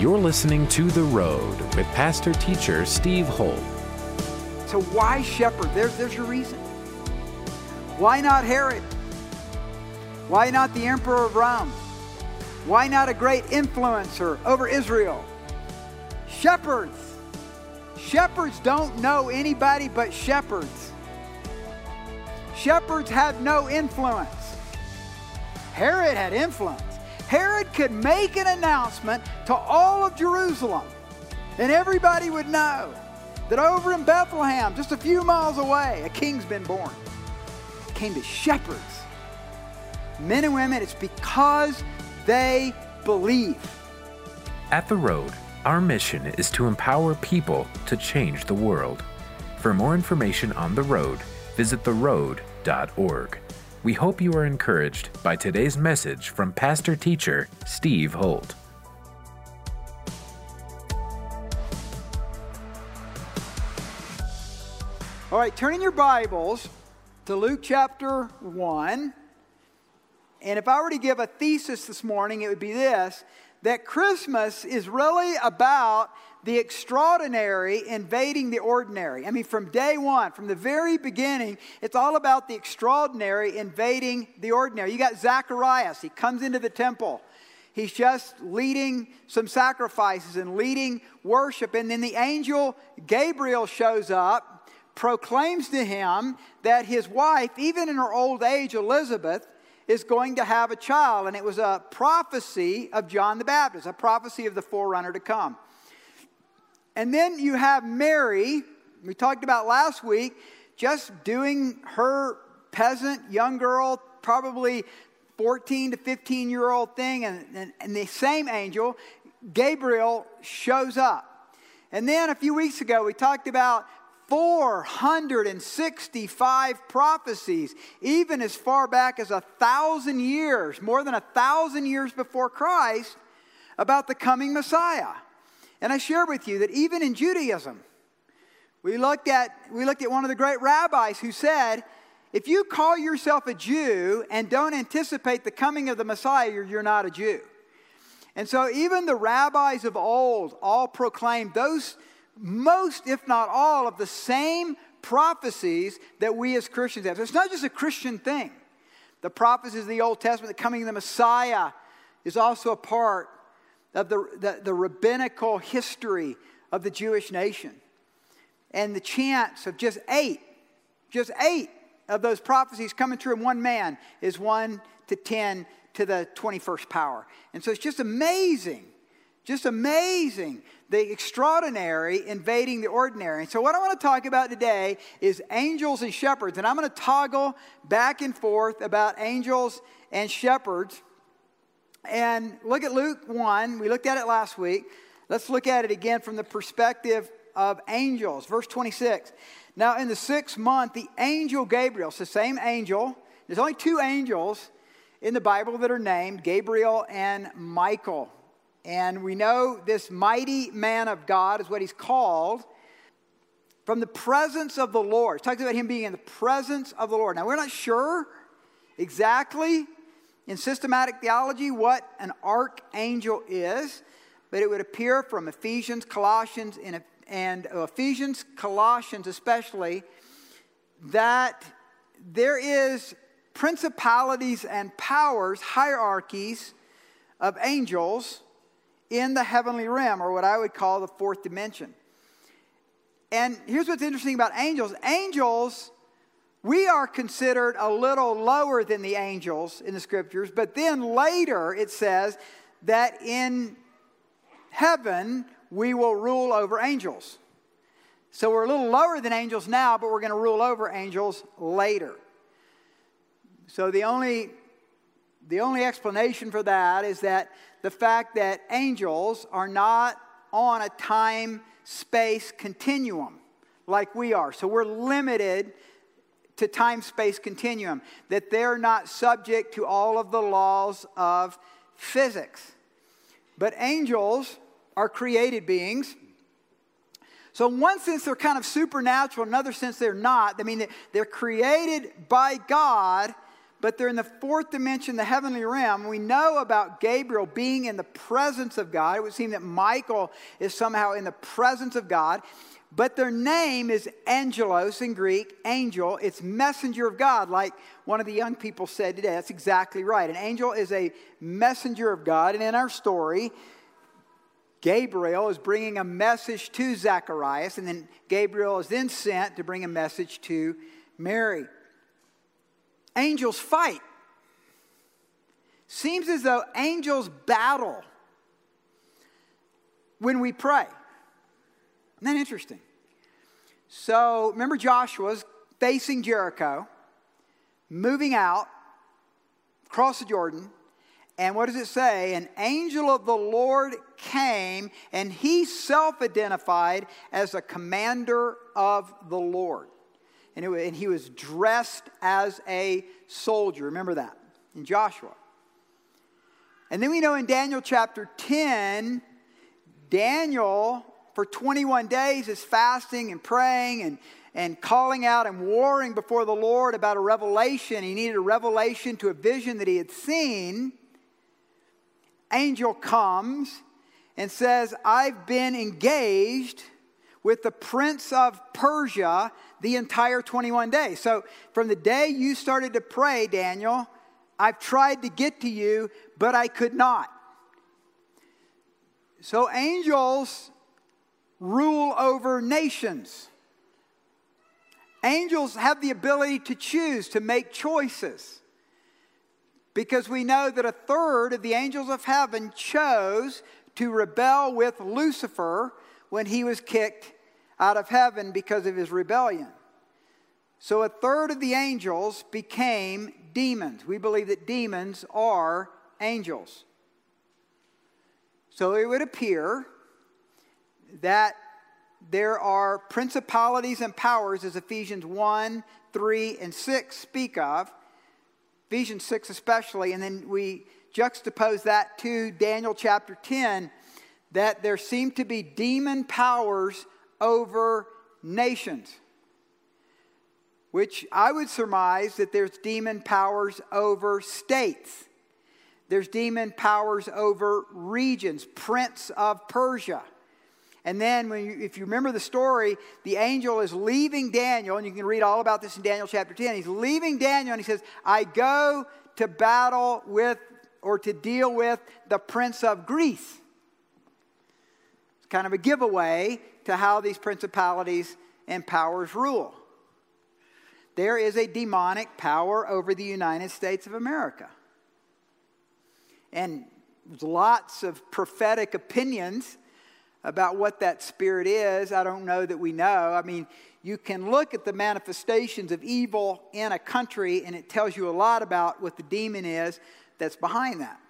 You're listening to The Road with pastor teacher Steve Holt. So, why shepherd? There's, there's your reason. Why not Herod? Why not the emperor of Rome? Why not a great influencer over Israel? Shepherds. Shepherds don't know anybody but shepherds. Shepherds have no influence. Herod had influence. Herod could make an announcement to all of Jerusalem, and everybody would know that over in Bethlehem, just a few miles away, a king's been born. It came to shepherds. Men and women, it's because they believe. At The Road, our mission is to empower people to change the world. For more information on The Road, visit theroad.org. We hope you are encouraged by today's message from pastor teacher Steve Holt. All right, turn in your Bibles to Luke chapter 1. And if I were to give a thesis this morning, it would be this that Christmas is really about the extraordinary invading the ordinary. I mean, from day one, from the very beginning, it's all about the extraordinary invading the ordinary. You got Zacharias, he comes into the temple. He's just leading some sacrifices and leading worship. And then the angel Gabriel shows up, proclaims to him that his wife, even in her old age, Elizabeth, is going to have a child. And it was a prophecy of John the Baptist, a prophecy of the forerunner to come. And then you have Mary, we talked about last week, just doing her peasant young girl, probably 14 to 15 year old thing. And, and, and the same angel, Gabriel, shows up. And then a few weeks ago, we talked about 465 prophecies, even as far back as a thousand years, more than a thousand years before Christ, about the coming Messiah. And I shared with you that even in Judaism, we looked at, we looked at one of the great rabbis who said, if you call yourself a Jew and don't anticipate the coming of the Messiah, you're, you're not a Jew. And so even the rabbis of old all proclaimed those most, if not all, of the same prophecies that we as Christians have. So it's not just a Christian thing. The prophecies of the Old Testament, the coming of the Messiah, is also a part of the, the, the rabbinical history of the Jewish nation. And the chance of just eight, just eight of those prophecies coming true in one man is one to 10 to the 21st power. And so it's just amazing, just amazing the extraordinary invading the ordinary. And so, what I want to talk about today is angels and shepherds. And I'm going to toggle back and forth about angels and shepherds. And look at Luke 1. We looked at it last week. Let's look at it again from the perspective of angels. Verse 26. Now, in the sixth month, the angel Gabriel, it's the same angel, there's only two angels in the Bible that are named Gabriel and Michael. And we know this mighty man of God is what he's called from the presence of the Lord. It talks about him being in the presence of the Lord. Now, we're not sure exactly in systematic theology what an archangel is, but it would appear from Ephesians, Colossians, and, Ephesians, Colossians especially, that there is principalities and powers, hierarchies of angels in the heavenly realm, or what I would call the fourth dimension. And here's what's interesting about angels angels, we are considered a little lower than the angels in the scriptures, but then later it says that in heaven we will rule over angels. So we're a little lower than angels now, but we're going to rule over angels later. So the only the only explanation for that is that the fact that angels are not on a time space continuum like we are. So we're limited to time space continuum, that they're not subject to all of the laws of physics. But angels are created beings. So, in one sense, they're kind of supernatural, in another sense, they're not. I mean, they're created by God but they're in the fourth dimension, the heavenly realm. We know about Gabriel being in the presence of God. It would seem that Michael is somehow in the presence of God. But their name is angelos in Greek, angel. It's messenger of God, like one of the young people said today. That's exactly right. An angel is a messenger of God. And in our story, Gabriel is bringing a message to Zacharias, and then Gabriel is then sent to bring a message to Mary. Angels fight. Seems as though angels battle when we pray. Isn't that interesting? So remember, Joshua's facing Jericho, moving out, across the Jordan. And what does it say? An angel of the Lord came, and he self identified as a commander of the Lord. And, it, and, he was dressed as a soldier. Remember that in Joshua. And then we know in Daniel chapter 10, Daniel for 21 days is fasting and praying and, and calling out and warring before the Lord about a revelation. He needed a revelation to a vision that he had seen. Angel comes and says, I've been engaged with the prince of Persia the entire 21 days. So from the day you started to pray, Daniel, I've tried to get to you, but I could not. So angels rule over nations. Angels have the ability to choose, to make choices. Because we know that a third of the angels of heaven chose to rebel with Lucifer when he was kicked out of heaven because of his rebellion. So a third of the angels became demons. We believe that demons are angels. So it would appear that there are principalities and powers, as Ephesians 1, 3, and 6 speak of, Ephesians 6 especially, and then we juxtapose that to Daniel chapter 10, that there seem to be demon powers over nations. Which I would surmise that there's demon powers over states. There's demon powers over regions, Prince of Persia. And then, when you, if you remember the story, the angel is leaving Daniel, and you can read all about this in Daniel chapter 10. He's leaving Daniel, and he says, I go to battle with or to deal with the prince of Greece. It's kind of a giveaway to how these principalities and powers rule. There is a demonic power over the United States of America. And lots of prophetic opinions about what that spirit is. I don't know that we know. I mean, you can look at the manifestations of evil in a country, and it tells you a lot about what the demon is that's behind that.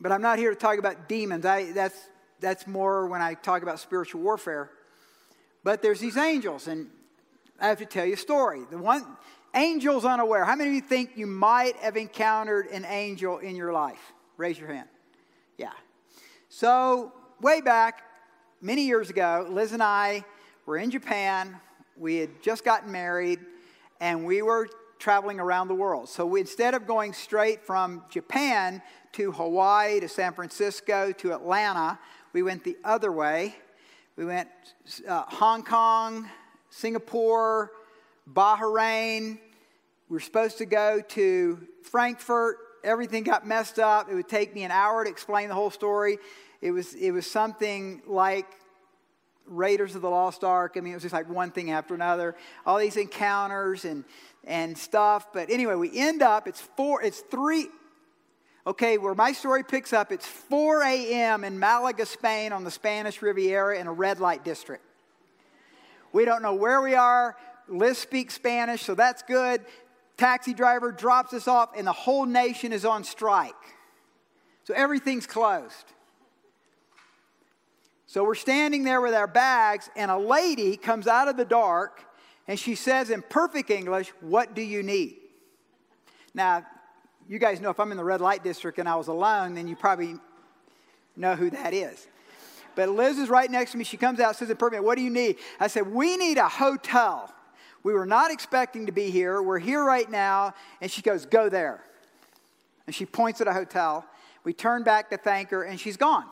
But I'm not here to talk about demons. I, that's, that's more when I talk about spiritual warfare. But there's these angels, and I have to tell you a story. The one angels unaware. How many of you think you might have encountered an angel in your life? Raise your hand. So, way back, many years ago, Liz and I were in Japan. We had just gotten married, and we were traveling around the world. So, we, instead of going straight from Japan to Hawaii to San Francisco to Atlanta, we went the other way. We went uh, Hong Kong, Singapore, Bahrain. We were supposed to go to Frankfurt. Everything got messed up. It would take me an hour to explain the whole story. It was, it was something like Raiders of the Lost Ark. I mean, it was just like one thing after another. All these encounters and, and stuff. But anyway, we end up, it's four, it's three, okay, where my story picks up, it's 4 a.m. in Malaga, Spain on the Spanish Riviera in a red light district. We don't know where we are. Liz speaks Spanish, so that's good. Taxi driver drops us off, and the whole nation is on strike. So everything's closed. So we're standing there with our bags, and a lady comes out of the dark and she says in perfect English, What do you need? Now, you guys know if I'm in the red light district and I was alone, then you probably know who that is. But Liz is right next to me. She comes out, says in perfect, What do you need? I said, We need a hotel. We were not expecting to be here. We're here right now. And she goes, Go there. And she points at a hotel. We turn back to thank her, and she's gone.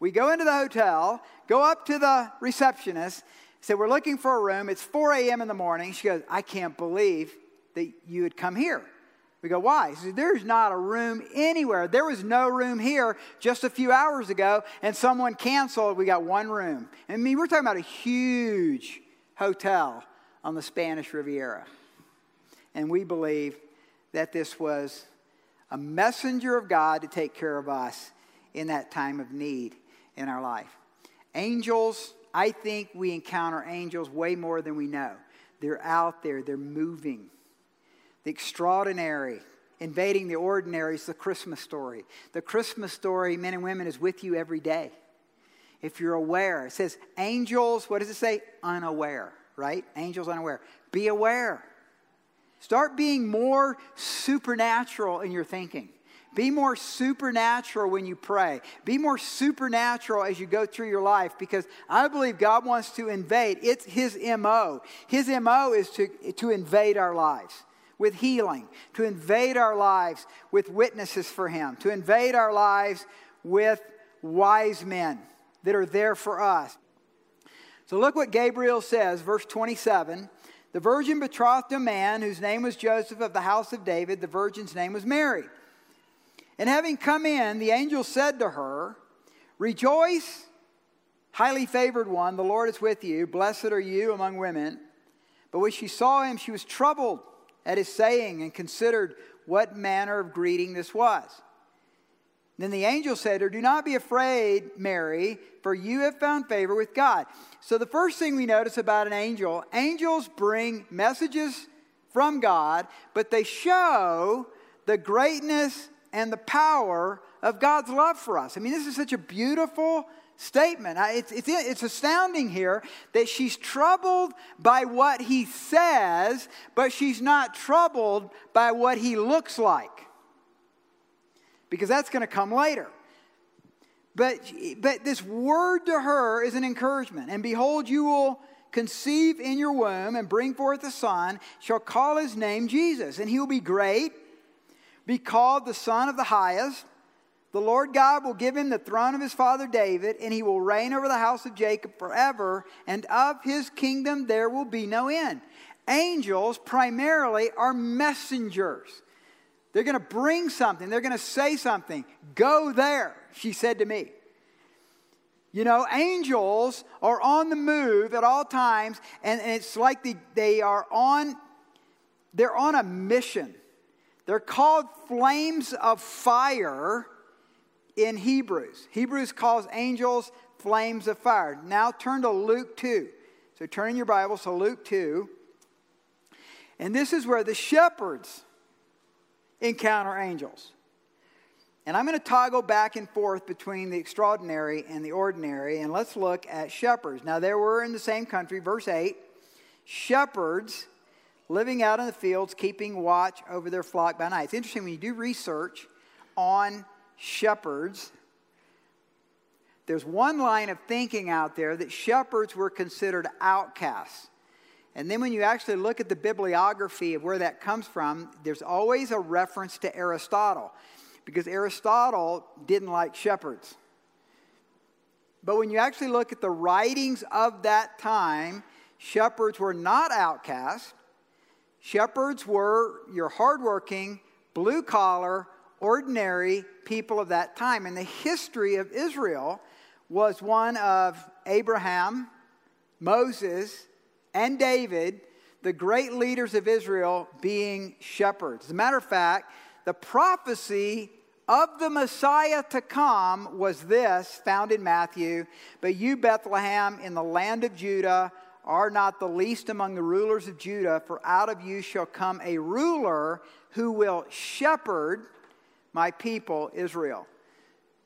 We go into the hotel, go up to the receptionist, say, We're looking for a room. It's 4 a.m. in the morning. She goes, I can't believe that you had come here. We go, Why? She says, There's not a room anywhere. There was no room here just a few hours ago, and someone canceled. We got one room. I mean, we're talking about a huge hotel on the Spanish Riviera. And we believe that this was a messenger of God to take care of us in that time of need in our life. Angels, I think we encounter angels way more than we know. They're out there, they're moving. The extraordinary, invading the ordinary is the Christmas story. The Christmas story, men and women, is with you every day. If you're aware, it says angels, what does it say? Unaware, right? Angels unaware. Be aware. Start being more supernatural in your thinking. Be more supernatural when you pray. Be more supernatural as you go through your life because I believe God wants to invade. It's His MO. His MO is to, to invade our lives with healing, to invade our lives with witnesses for Him, to invade our lives with wise men that are there for us. So look what Gabriel says, verse 27. The virgin betrothed a man whose name was Joseph of the house of David. The virgin's name was Mary. And having come in, the angel said to her, Rejoice, highly favored one, the Lord is with you. Blessed are you among women. But when she saw him, she was troubled at his saying and considered what manner of greeting this was. Then the angel said to her, Do not be afraid, Mary, for you have found favor with God. So the first thing we notice about an angel angels bring messages from God, but they show the greatness and the power of God's love for us. I mean, this is such a beautiful statement. It's, it's, it's astounding here that she's troubled by what he says, but she's not troubled by what he looks like. Because that's going to come later. But, but this word to her is an encouragement. And behold, you will conceive in your womb and bring forth a son, shall call his name Jesus, and he will be great be called the Son of the Highest. The Lord God will give him the throne of his father David, and he will reign over the house of Jacob forever, and of his kingdom there will be no end. Angels primarily are messengers. They're going to bring something, they're going to say something. Go there, she said to me. You know, angels are on the move at all times, and, and it's like the, they are on, they're on a mission. They're called flames of fire in Hebrews. Hebrews calls angels flames of fire. Now turn to Luke 2. So turn in your Bibles to Luke 2. And this is where the shepherds encounter angels. And I'm going to toggle back and forth between the extraordinary and the ordinary. And let's look at shepherds. Now, there were in the same country, verse 8, shepherds living out in the fields, keeping watch over their flock by night. It's interesting when you do research on shepherds, there's one line of thinking out there that shepherds were considered outcasts. And then when you actually look at the bibliography of where that comes from, there's always a reference to Aristotle because Aristotle didn't like shepherds. But when you actually look at the writings of that time, shepherds were not outcasts. Shepherds were your hardworking, blue collar, ordinary people of that time. And the history of Israel was one of Abraham, Moses, and David, the great leaders of Israel, being shepherds. As a matter of fact, the prophecy of the Messiah to come was this, found in Matthew But you, Bethlehem, in the land of Judah, are not the least among the rulers of Judah, for out of you shall come a ruler who will shepherd my people Israel.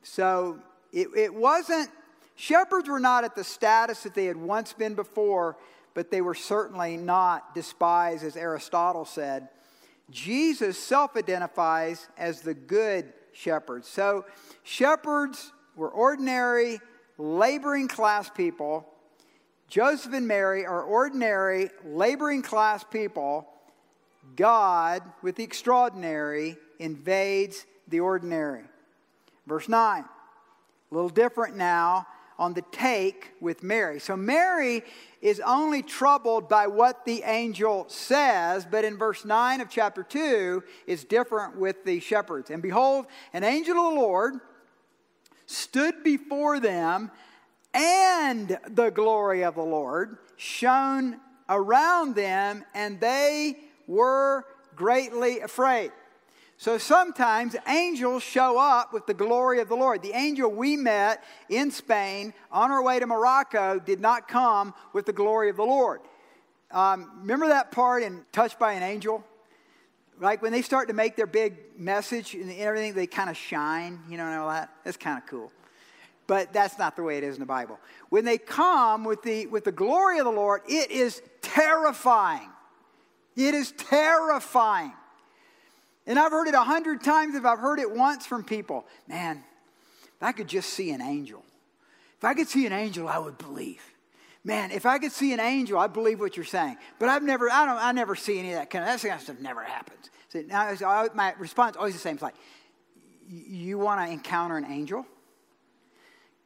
So it, it wasn't, shepherds were not at the status that they had once been before, but they were certainly not despised, as Aristotle said. Jesus self identifies as the good shepherd. So shepherds were ordinary, laboring class people Joseph and Mary are ordinary, laboring class people. God, with the extraordinary, invades the ordinary. Verse 9, a little different now on the take with Mary. So Mary is only troubled by what the angel says, but in verse 9 of chapter 2 is different with the shepherds. And behold, an angel of the Lord stood before them, and the glory of the Lord shone around them, and they were greatly afraid. So sometimes angels show up with the glory of the Lord. The angel we met in Spain on our way to Morocco did not come with the glory of the Lord. Um, remember that part in Touched by an Angel? Like when they start to make their big message and everything, they kind of shine, you know, and all that. That's kind of cool. But that's not the way it is in the Bible. When they come with the, with the glory of the Lord, it is terrifying. It is terrifying. And I've heard it a hundred times if I've heard it once from people. Man, if I could just see an angel, if I could see an angel, I would believe. Man, if I could see an angel, I believe what you're saying. But I've never, I don't, I never see any of that kind of, that kind of stuff never happens. So now my response always the same. It's like, you want to encounter an angel?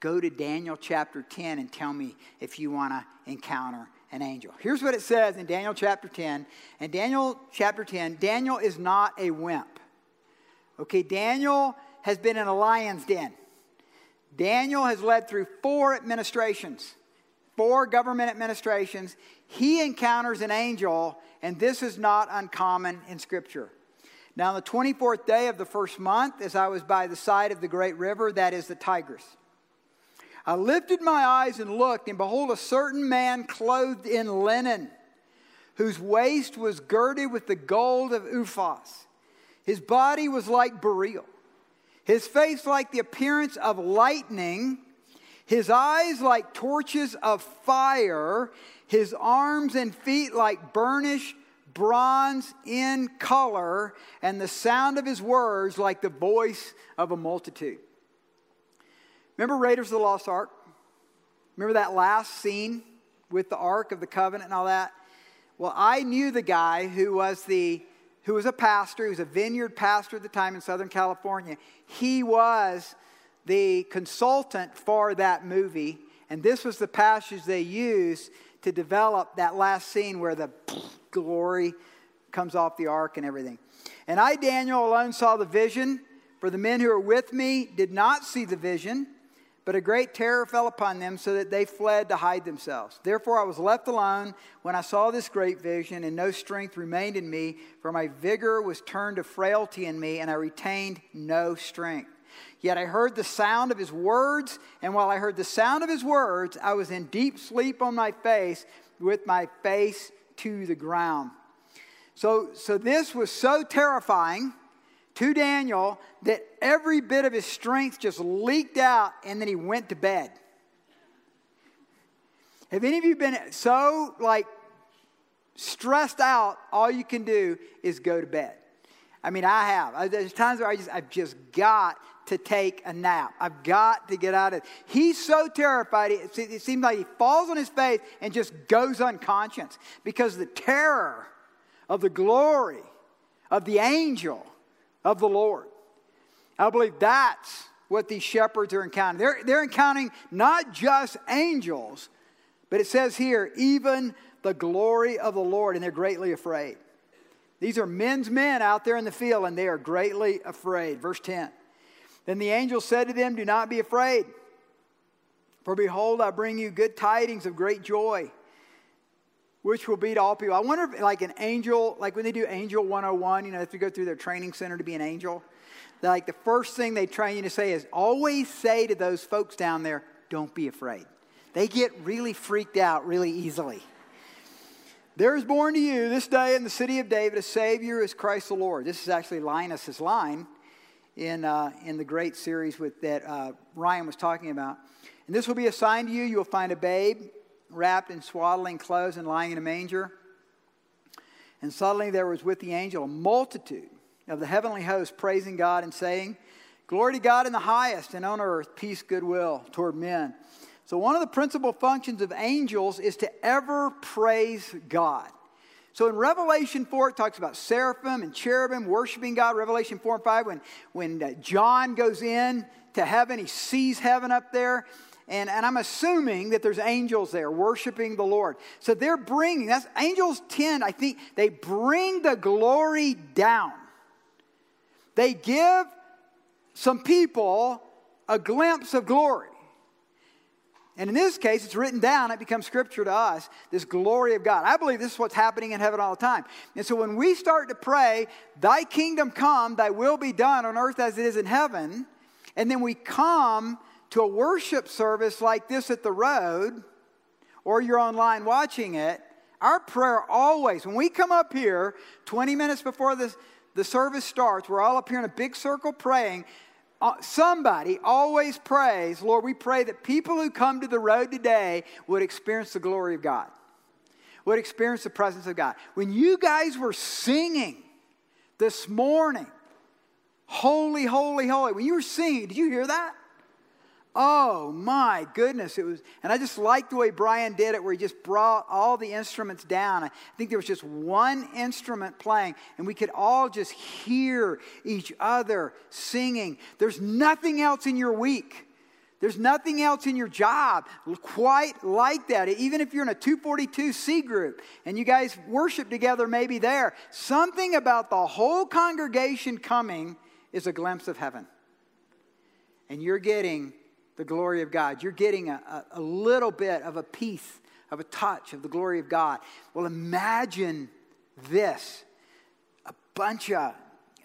Go to Daniel chapter 10 and tell me if you want to encounter an angel. Here's what it says in Daniel chapter 10. In Daniel chapter 10, Daniel is not a wimp. Okay, Daniel has been in a lion's den. Daniel has led through four administrations, four government administrations. He encounters an angel, and this is not uncommon in Scripture. Now, on the 24th day of the first month, as I was by the side of the great river, that is the Tigris, I lifted my eyes and looked, and behold, a certain man clothed in linen, whose waist was girded with the gold of Uphaz. His body was like beryl, his face like the appearance of lightning, his eyes like torches of fire, his arms and feet like burnished bronze in color, and the sound of his words like the voice of a multitude. Remember Raiders of the Lost Ark? Remember that last scene with the Ark of the Covenant and all that? Well, I knew the guy who was the who was a pastor, he was a vineyard pastor at the time in Southern California. He was the consultant for that movie, and this was the passage they used to develop that last scene where the glory comes off the ark and everything. And I, Daniel, alone saw the vision, for the men who were with me did not see the vision. But a great terror fell upon them so that they fled to hide themselves. Therefore, I was left alone when I saw this great vision, and no strength remained in me, for my vigor was turned to frailty in me, and I retained no strength. Yet I heard the sound of his words, and while I heard the sound of his words, I was in deep sleep on my face, with my face to the ground. So, so this was so terrifying to Daniel that every bit of his strength just leaked out and then he went to bed. Have any of you been so like stressed out, all you can do is go to bed? I mean, I have. There's times where I just, I've just got to take a nap. I've got to get out of it. He's so terrified, it, it seems like he falls on his face and just goes unconscious because the terror of the glory of the angel of the Lord. I believe that's what these shepherds are encountering. They're, they're encountering not just angels, but it says here, even the glory of the Lord, and they're greatly afraid. These are men's men out there in the field, and they are greatly afraid. Verse 10. Then the angel said to them, Do not be afraid, for behold, I bring you good tidings of great joy which will be to all people. I wonder if, like, an angel, like when they do Angel 101, you know, if you go through their training center to be an angel, like the first thing they train you to say is always say to those folks down there, don't be afraid. They get really freaked out really easily. There is born to you this day in the city of David a Savior is Christ the Lord. This is actually Linus's line in, uh, in the great series with, that uh, Ryan was talking about. And this will be a sign to you. You will find a babe wrapped in swaddling clothes and lying in a manger. And suddenly there was with the angel a multitude of the heavenly host praising God and saying, Glory to God in the highest, and on earth peace, goodwill toward men. So, one of the principal functions of angels is to ever praise God. So in Revelation 4, it talks about seraphim and cherubim worshiping God. Revelation 4 and 5, when, when uh, John goes in to heaven, he sees heaven up there. And, and I'm assuming that there's angels there worshiping the Lord. So they're bringing, that's angels tend, I think, they bring the glory down. They give some people a glimpse of glory. And in this case, it's written down, it becomes scripture to us, this glory of God. I believe this is what's happening in heaven all the time. And so when we start to pray, Thy kingdom come, Thy will be done on earth as it is in heaven, and then we come to a worship service like this at the road, or you're online watching it, our prayer always, when we come up here 20 minutes before the, the service starts, we're all up here in a big circle praying. Uh, somebody always prays, Lord, we pray that people who come to the road today would experience the glory of God, would experience the presence of God. When you guys were singing this morning, holy, holy, holy, when you were singing, did you hear that? Oh my goodness, it was, and I just liked the way Brian did it, where he just brought all the instruments down. I think there was just one instrument playing, and we could all just hear each other singing. There's nothing else in your week. There's nothing else in your job quite like that. Even if you're in a 242C group and you guys worship together, maybe there, something about the whole congregation coming is a glimpse of heaven. And you're getting the glory of God. You're getting a, a, a, little bit of a piece, of a touch of the glory of God. Well, imagine this a bunch of,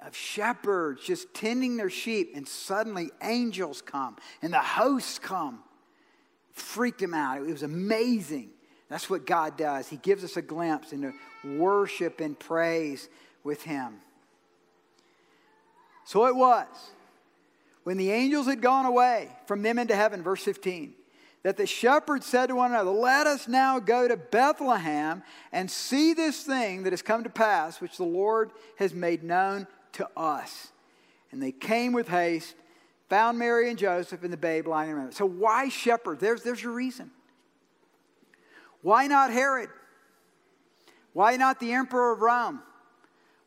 of shepherds just tending their sheep, and suddenly angels come and the hosts come. Freaked them out. It was amazing. That's what God does. He gives us a glimpse into worship and praise with Him. So it was when the angels had gone away from them into heaven, verse 15, that the shepherds said to one another, Let us now go to Bethlehem and see this thing that has come to pass, which the Lord has made known to us. And they came with haste, found Mary and Joseph and the babe lying in around. So, why shepherds? There's, there's your reason. Why not Herod? Why not the emperor of Rome?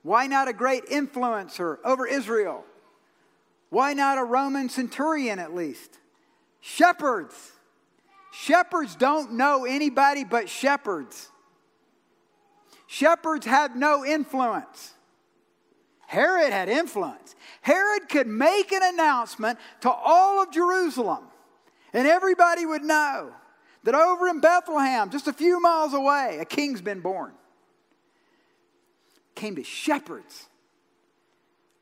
Why not a great influencer over Israel? Why not a Roman centurion at least? Shepherds. Shepherds don't know anybody but shepherds. Shepherds have no influence. Herod had influence. Herod could make an announcement to all of Jerusalem, and everybody would know that over in Bethlehem, just a few miles away, a king's been born. Came to shepherds.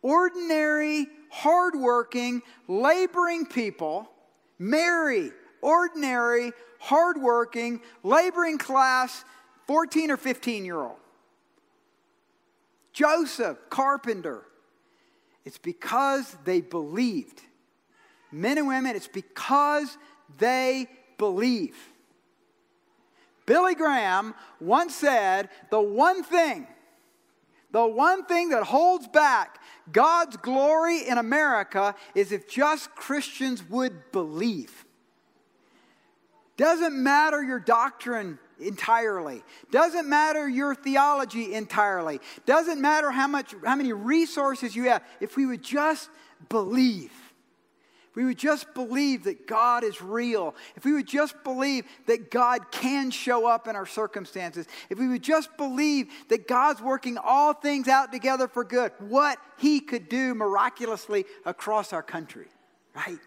Ordinary hardworking, laboring people, Mary, ordinary, hardworking, laboring class, 14 or 15 year old. Joseph, carpenter. It's because they believed. Men and women, it's because they believe. Billy Graham once said, The one thing, the one thing that holds back God's glory in America is if just Christians would believe. Doesn't matter your doctrine entirely. Doesn't matter your theology entirely. Doesn't matter how much how many resources you have. If we would just believe we would just believe that God is real, if we would just believe that God can show up in our circumstances, if we would just believe that God's working all things out together for good, what He could do miraculously across our country, right?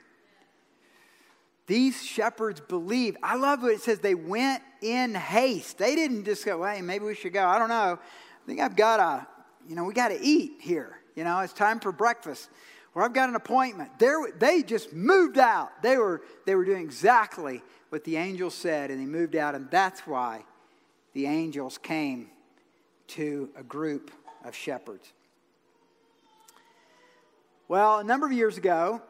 These shepherds believed. I love what it says they went in haste. They didn't just go, hey, maybe we should go. I don't know. I think I've got to, you know, we got to eat here. You know, it's time for breakfast or I've got an appointment. They're, they just moved out. They were, they were doing exactly what the angel said, and they moved out, and that's why the angels came to a group of shepherds. Well, a number of years ago,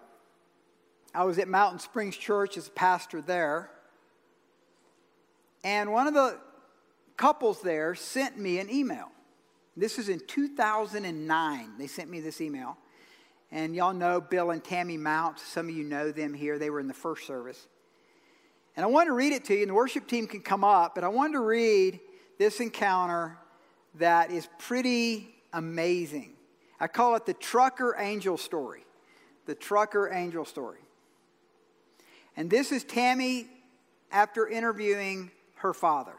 I was at Mountain Springs Church as a pastor there, and one of the couples there sent me an email. This is in 2009. They sent me this email. And y'all know Bill and Tammy Mount. Some of you know them here. They were in the first service. And I want to read it to you, and the worship team can come up, but I want to read this encounter that is pretty amazing. I call it the trucker angel story. The trucker angel story. And this is Tammy after interviewing her father.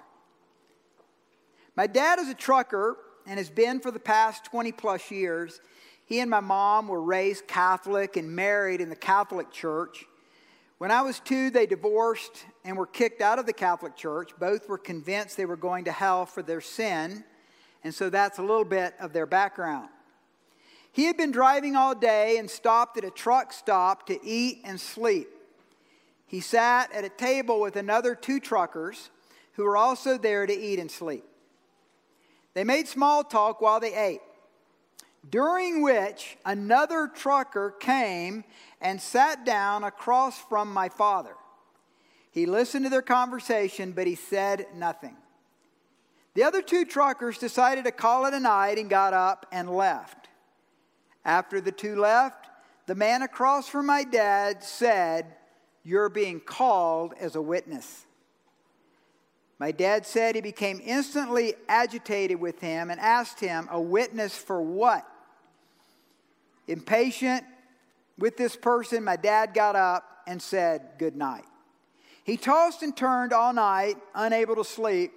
My dad is a trucker and has been for the past 20 plus years. He and my mom were raised Catholic and married in the Catholic Church. When I was two, they divorced and were kicked out of the Catholic Church. Both were convinced they were going to hell for their sin, and so that's a little bit of their background. He had been driving all day and stopped at a truck stop to eat and sleep. He sat at a table with another two truckers who were also there to eat and sleep. They made small talk while they ate, during which another trucker came and sat down across from my father. He listened to their conversation, but he said nothing. The other two truckers decided to call it a night and got up and left. After the two left, the man across from my dad said, You're being called as a witness. My dad said he became instantly agitated with him and asked him, A witness for what? Impatient with this person, my dad got up and said, Good night. He tossed and turned all night, unable to sleep,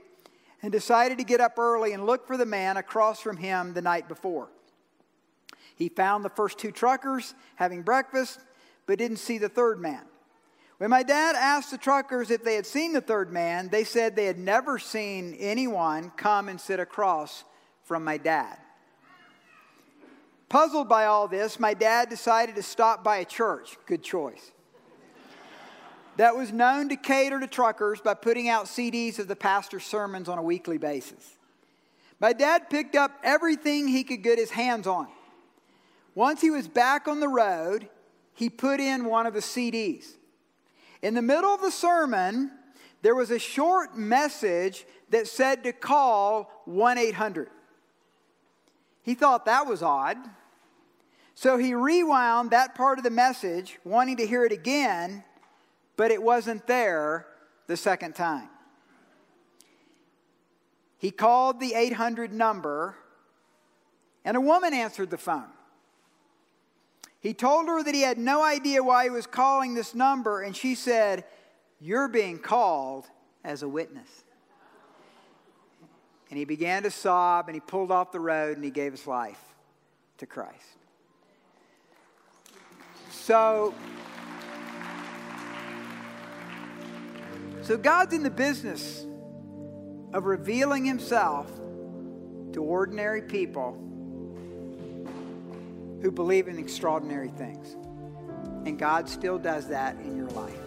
and decided to get up early and look for the man across from him the night before. He found the first two truckers having breakfast, but didn't see the third man. When my dad asked the truckers if they had seen the third man, they said they had never seen anyone come and sit across from my dad. Puzzled by all this, my dad decided to stop by a church. Good choice. That was known to cater to truckers by putting out CDs of the pastor's sermons on a weekly basis. My dad picked up everything he could get his hands on. Once he was back on the road, he put in one of the CDs. In the middle of the sermon, there was a short message that said to call 1 800. He thought that was odd. So he rewound that part of the message, wanting to hear it again, but it wasn't there the second time. He called the 800 number, and a woman answered the phone. He told her that he had no idea why he was calling this number, and she said, You're being called as a witness. And he began to sob, and he pulled off the road, and he gave his life to Christ. So, so God's in the business of revealing himself to ordinary people who believe in extraordinary things. And God still does that in your life.